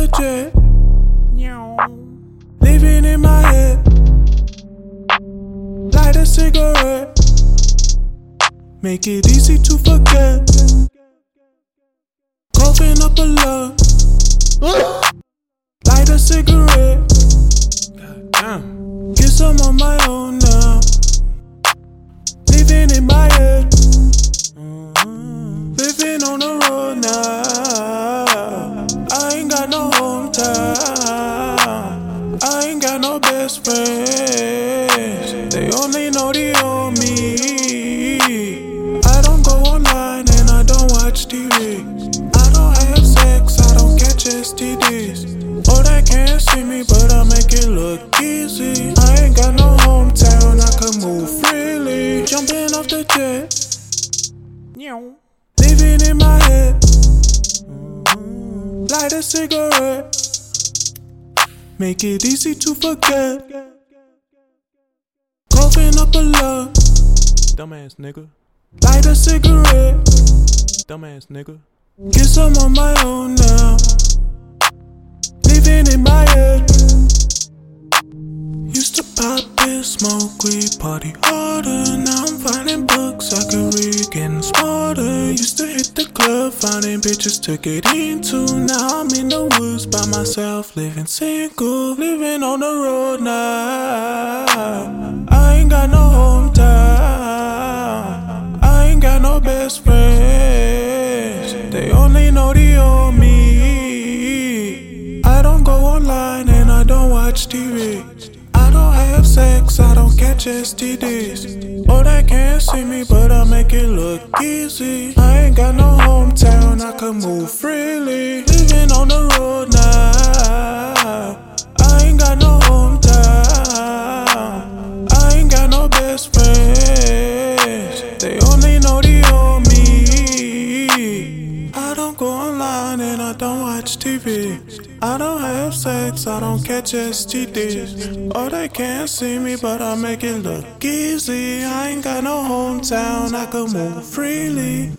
the jet. Living in my head. Light a cigarette. Make it easy to forget. Coughing up a lung. Light a cigarette. Damn. Get some on my own now. Got no best friends. They only know the old me. I don't go online and I don't watch TV. I don't have sex, I don't catch STDs. Oh, they can't see me, but I make it look easy. I ain't got no hometown, I can move freely. Jumping off the jet. Living in my head. Light a cigarette. Make it easy to forget. Coughing up a lung. Dumbass nigga. Light a cigarette. Dumbass nigga. Get some on my own now. Living in my head. Used to pop and smoke weed, party harder. Now I'm finding books I can read, getting smarter. Used to hit the club, finding bitches to get into. Now I'm in the myself, single, living on the road now. I ain't got no hometown. I ain't got no best friends. They only know the old me. I don't go online and I don't watch TV. I don't have sex, I don't catch STDs. Oh, they can't see me, but I make it look easy. I ain't got no hometown, I can move freely. Living on the road friends. They only know the old me. I don't go online and I don't watch TV. I don't have sex, I don't catch STDs. Oh, they can't see me, but I make it look easy. I ain't got no hometown, I can move freely.